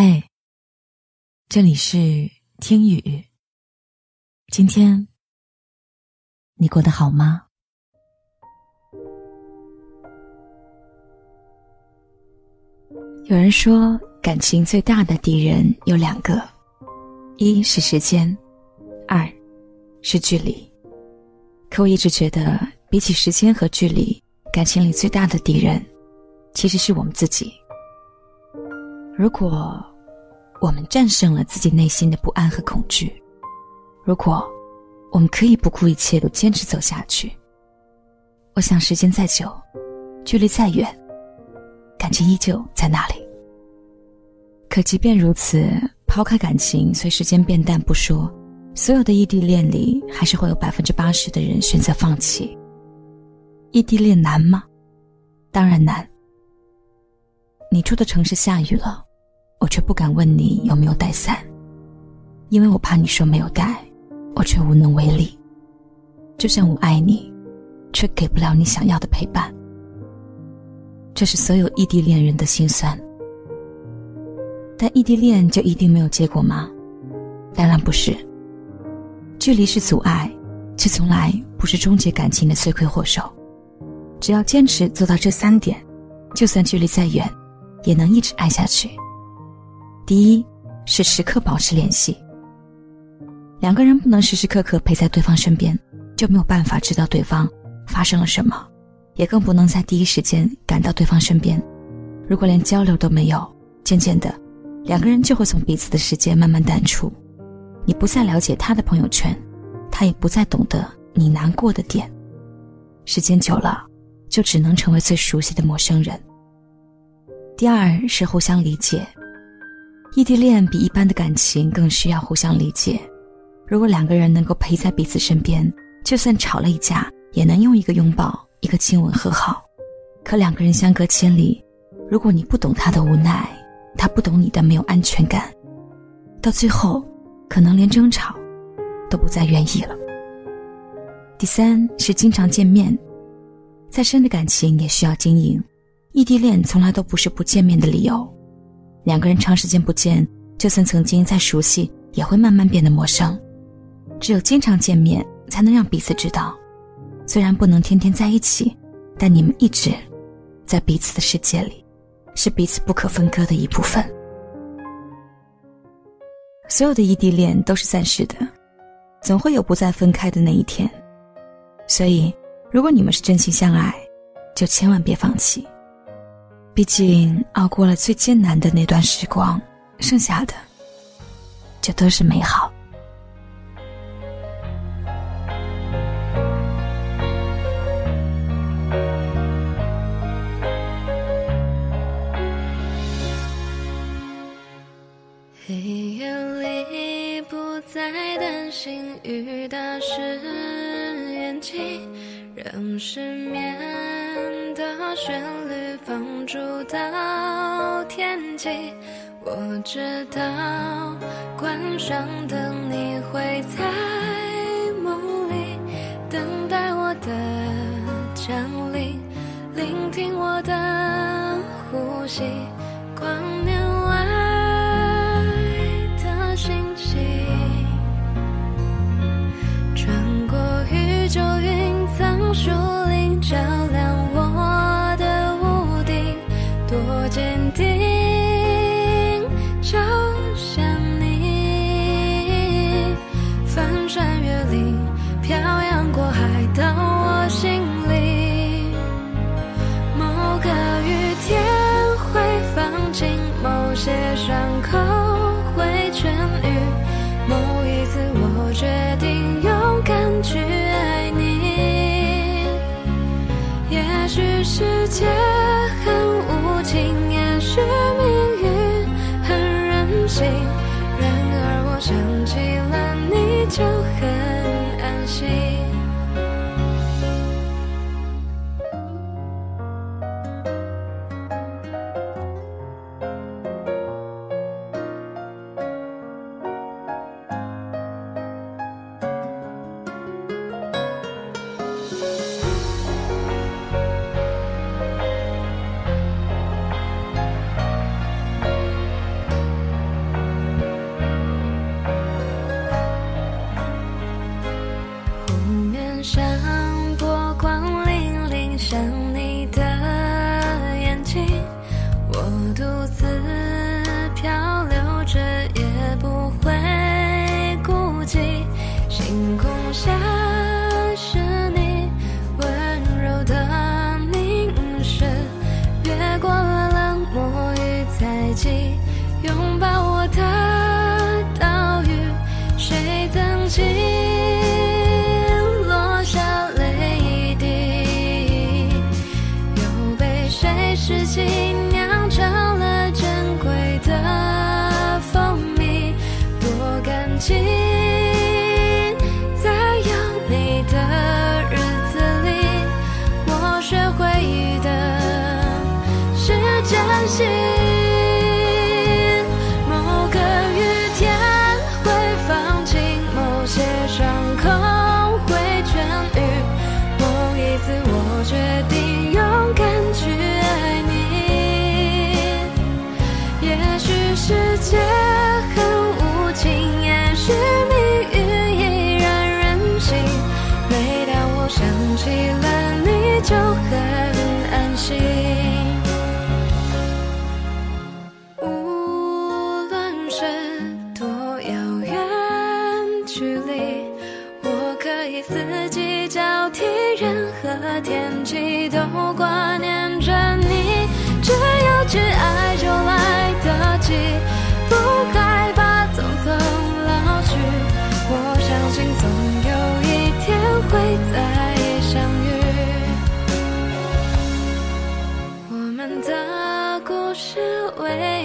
哎，这里是听雨。今天你过得好吗？有人说，感情最大的敌人有两个，一是时间，二是距离。可我一直觉得，比起时间和距离，感情里最大的敌人，其实是我们自己。如果我们战胜了自己内心的不安和恐惧，如果我们可以不顾一切的坚持走下去，我想时间再久，距离再远，感情依旧在那里。可即便如此，抛开感情随时间变淡不说。所有的异地恋里，还是会有百分之八十的人选择放弃。异地恋难吗？当然难。你住的城市下雨了，我却不敢问你有没有带伞，因为我怕你说没有带，我却无能为力。就像我爱你，却给不了你想要的陪伴。这是所有异地恋人的心酸。但异地恋就一定没有结果吗？当然不是。距离是阻碍，却从来不是终结感情的罪魁祸首。只要坚持做到这三点，就算距离再远，也能一直爱下去。第一，是时刻保持联系。两个人不能时时刻刻陪在对方身边，就没有办法知道对方发生了什么，也更不能在第一时间赶到对方身边。如果连交流都没有，渐渐的，两个人就会从彼此的世界慢慢淡出。你不再了解他的朋友圈，他也不再懂得你难过的点。时间久了，就只能成为最熟悉的陌生人。第二是互相理解，异地恋比一般的感情更需要互相理解。如果两个人能够陪在彼此身边，就算吵了一架，也能用一个拥抱、一个亲吻和好。可两个人相隔千里，如果你不懂他的无奈，他不懂你的没有安全感，到最后。可能连争吵都不再愿意了。第三是经常见面，再深的感情也需要经营，异地恋从来都不是不见面的理由。两个人长时间不见，就算曾经再熟悉，也会慢慢变得陌生。只有经常见面，才能让彼此知道，虽然不能天天在一起，但你们一直在彼此的世界里，是彼此不可分割的一部分。所有的异地恋都是暂时的，总会有不再分开的那一天。所以，如果你们是真心相爱，就千万别放弃。毕竟，熬过了最艰难的那段时光，剩下的就都是美好。黑夜里不再担心雨打湿眼睛，让失眠旋律放逐到天际。我知道关上灯，你会在梦里等待我的降临，聆听我的呼吸。世想起了你，就很独自漂流着也不会孤寂星空下是你温柔的凝视越过了冷漠与猜忌拥抱我的岛屿谁曾经落下泪滴又被谁拾起念的蜂蜜，多干净，在有你的日子里，我学会的是珍惜。四季交替，任何天气都挂念着你，只要去爱就来得及，不害怕匆匆老去。我相信总有一天会再相遇，我们的故事未。